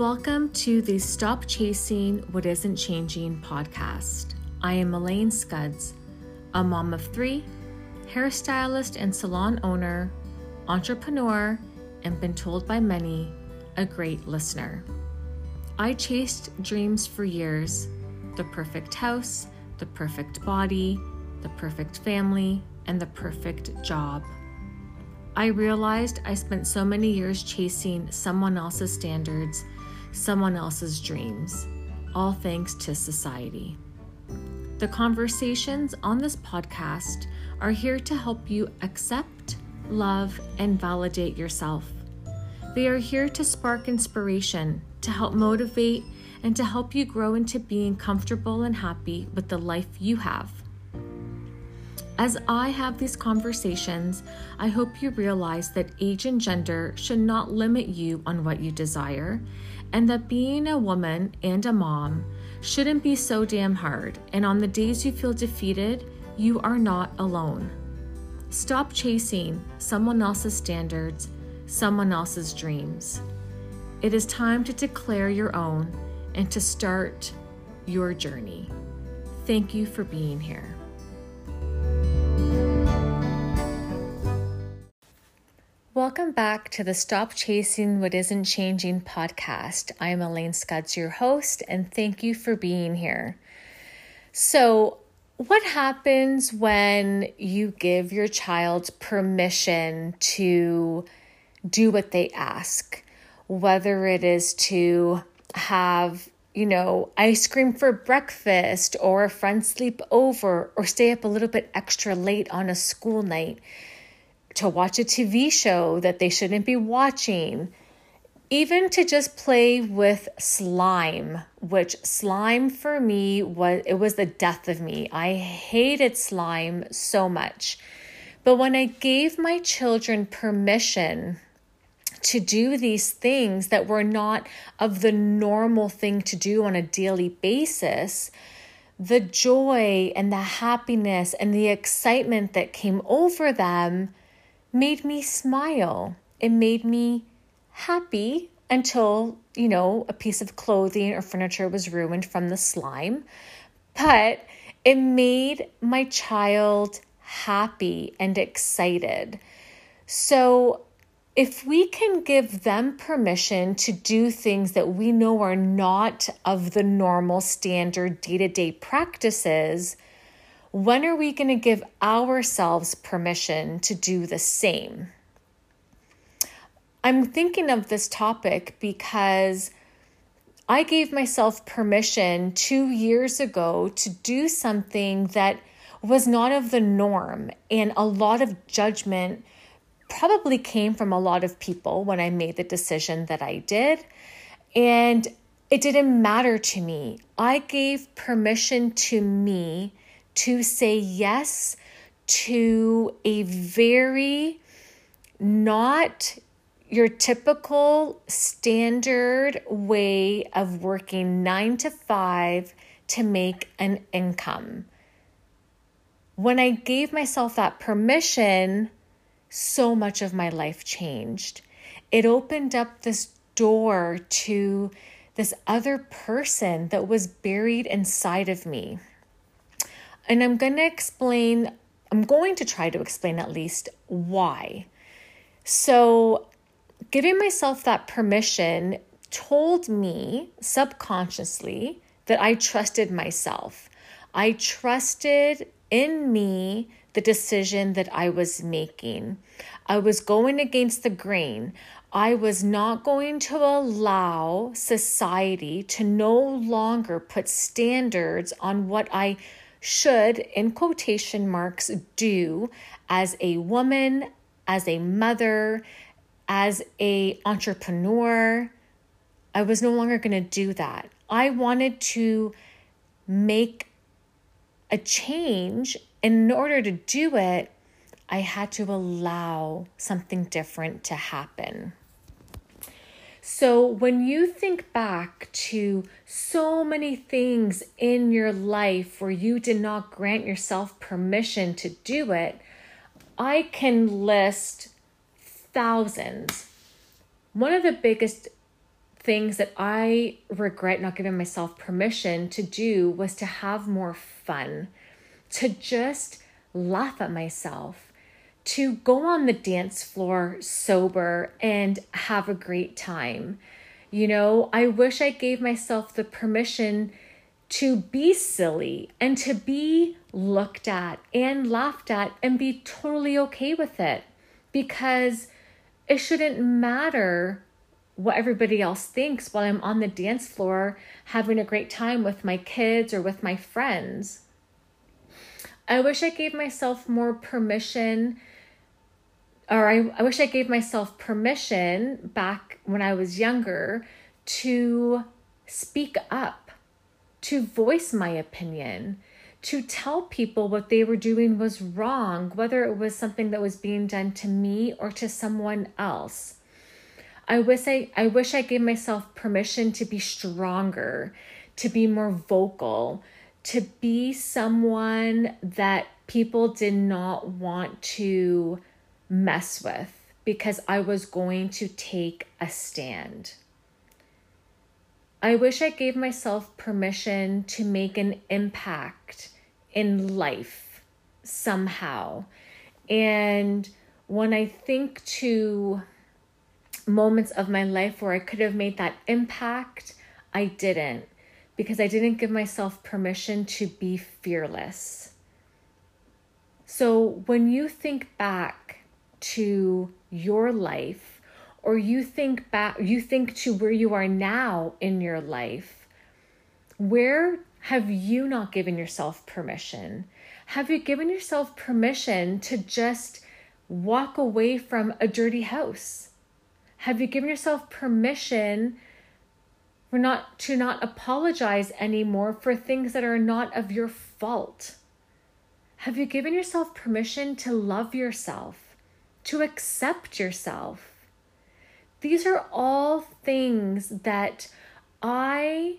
Welcome to the Stop Chasing What Isn't Changing podcast. I am Elaine Scudds, a mom of three, hairstylist and salon owner, entrepreneur, and been told by many, a great listener. I chased dreams for years the perfect house, the perfect body, the perfect family, and the perfect job. I realized I spent so many years chasing someone else's standards, someone else's dreams, all thanks to society. The conversations on this podcast are here to help you accept, love, and validate yourself. They are here to spark inspiration, to help motivate, and to help you grow into being comfortable and happy with the life you have. As I have these conversations, I hope you realize that age and gender should not limit you on what you desire, and that being a woman and a mom shouldn't be so damn hard. And on the days you feel defeated, you are not alone. Stop chasing someone else's standards, someone else's dreams. It is time to declare your own and to start your journey. Thank you for being here. Welcome back to the Stop Chasing What Isn't Changing podcast. I am Elaine Scudds, your host, and thank you for being here. So, what happens when you give your child permission to do what they ask? Whether it is to have, you know, ice cream for breakfast, or a friend sleep over, or stay up a little bit extra late on a school night to watch a TV show that they shouldn't be watching, even to just play with slime, which slime for me was it was the death of me. I hated slime so much. But when I gave my children permission to do these things that were not of the normal thing to do on a daily basis, the joy and the happiness and the excitement that came over them made me smile. It made me happy until, you know, a piece of clothing or furniture was ruined from the slime. But it made my child happy and excited. So, if we can give them permission to do things that we know are not of the normal standard day to day practices, when are we going to give ourselves permission to do the same? I'm thinking of this topic because I gave myself permission two years ago to do something that was not of the norm, and a lot of judgment probably came from a lot of people when I made the decision that I did. And it didn't matter to me. I gave permission to me to say yes to a very not your typical standard way of working nine to five to make an income. When I gave myself that permission, so much of my life changed. It opened up this door to this other person that was buried inside of me. And I'm going to explain, I'm going to try to explain at least why. So, giving myself that permission told me subconsciously that I trusted myself. I trusted in me the decision that I was making. I was going against the grain. I was not going to allow society to no longer put standards on what I should, in quotation marks, do as a woman, as a mother, as a entrepreneur. I was no longer going to do that. I wanted to make a change. In order to do it, I had to allow something different to happen. So, when you think back to so many things in your life where you did not grant yourself permission to do it, I can list thousands. One of the biggest things that I regret not giving myself permission to do was to have more fun, to just laugh at myself, to go on the dance floor sober and have a great time. You know, I wish I gave myself the permission to be silly and to be looked at and laughed at and be totally okay with it because it shouldn't matter what everybody else thinks while I'm on the dance floor having a great time with my kids or with my friends. I wish I gave myself more permission, or I, I wish I gave myself permission back when I was younger to speak up, to voice my opinion, to tell people what they were doing was wrong, whether it was something that was being done to me or to someone else. I wish I, I wish I gave myself permission to be stronger, to be more vocal, to be someone that people did not want to mess with because I was going to take a stand. I wish I gave myself permission to make an impact in life somehow. And when I think to moments of my life where I could have made that impact, I didn't because I didn't give myself permission to be fearless. So when you think back to your life or you think back you think to where you are now in your life, where have you not given yourself permission? Have you given yourself permission to just walk away from a dirty house? Have you given yourself permission for not to not apologize anymore for things that are not of your fault? Have you given yourself permission to love yourself, to accept yourself? These are all things that I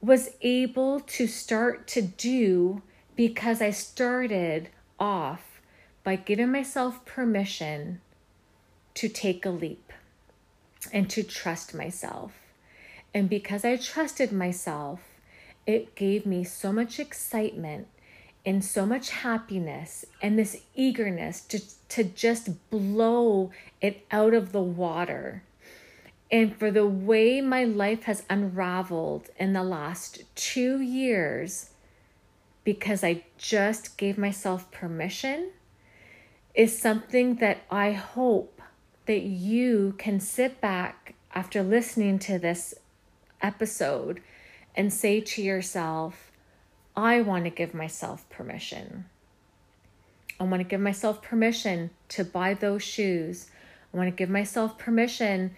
was able to start to do because I started off by giving myself permission to take a leap and to trust myself. And because I trusted myself, it gave me so much excitement and so much happiness and this eagerness to, to just blow it out of the water. And for the way my life has unraveled in the last two years, because I just gave myself permission, is something that I hope that you can sit back after listening to this episode and say to yourself, I want to give myself permission. I want to give myself permission to buy those shoes. I want to give myself permission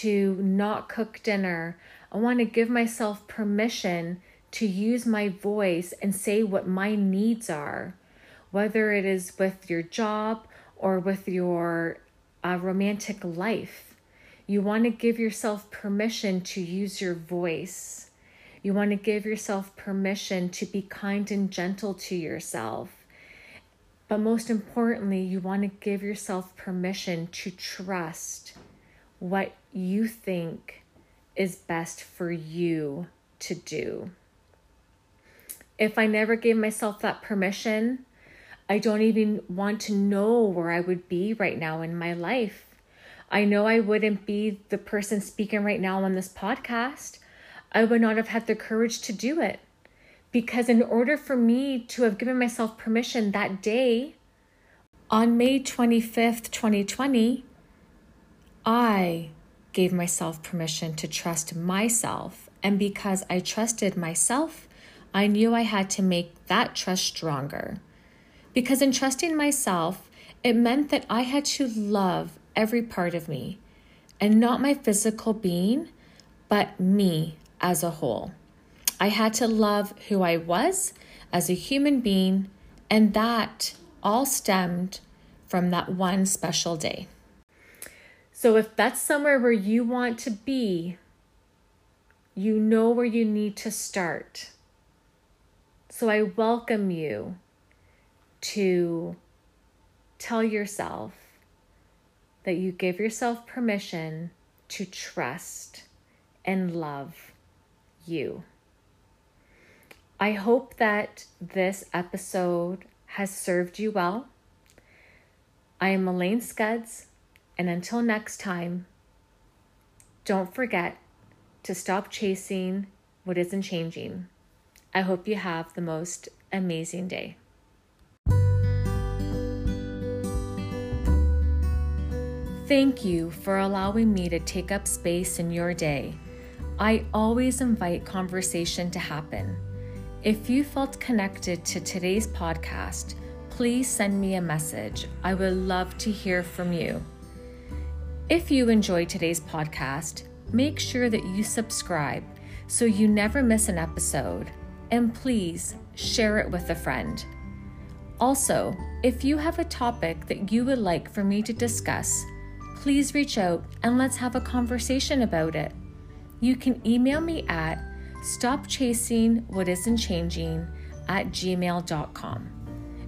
to not cook dinner. I want to give myself permission to use my voice and say what my needs are, whether it is with your job or with your a romantic life. You want to give yourself permission to use your voice. You want to give yourself permission to be kind and gentle to yourself. But most importantly, you want to give yourself permission to trust what you think is best for you to do. If I never gave myself that permission, I don't even want to know where I would be right now in my life. I know I wouldn't be the person speaking right now on this podcast. I would not have had the courage to do it. Because in order for me to have given myself permission that day, on May 25th, 2020, I gave myself permission to trust myself. And because I trusted myself, I knew I had to make that trust stronger. Because in trusting myself, it meant that I had to love every part of me and not my physical being, but me as a whole. I had to love who I was as a human being, and that all stemmed from that one special day. So, if that's somewhere where you want to be, you know where you need to start. So, I welcome you to tell yourself that you give yourself permission to trust and love you. I hope that this episode has served you well. I am Elaine Scudds, and until next time, don't forget to stop chasing what isn't changing. I hope you have the most amazing day. Thank you for allowing me to take up space in your day. I always invite conversation to happen. If you felt connected to today's podcast, please send me a message. I would love to hear from you. If you enjoyed today's podcast, make sure that you subscribe so you never miss an episode. And please share it with a friend. Also, if you have a topic that you would like for me to discuss, please reach out and let's have a conversation about it. You can email me at stopchasingwhatisn't at gmail.com.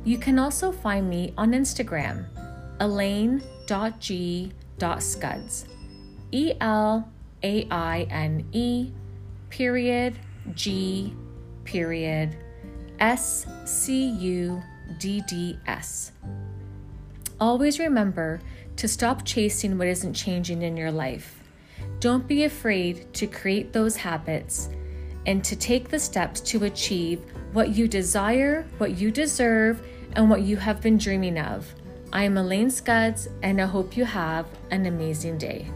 You can also find me on Instagram, elaine.g.scudds. E L A I N E period G period S C U D D S. Always remember to stop chasing what isn't changing in your life. Don't be afraid to create those habits and to take the steps to achieve what you desire, what you deserve, and what you have been dreaming of. I am Elaine Scudds, and I hope you have an amazing day.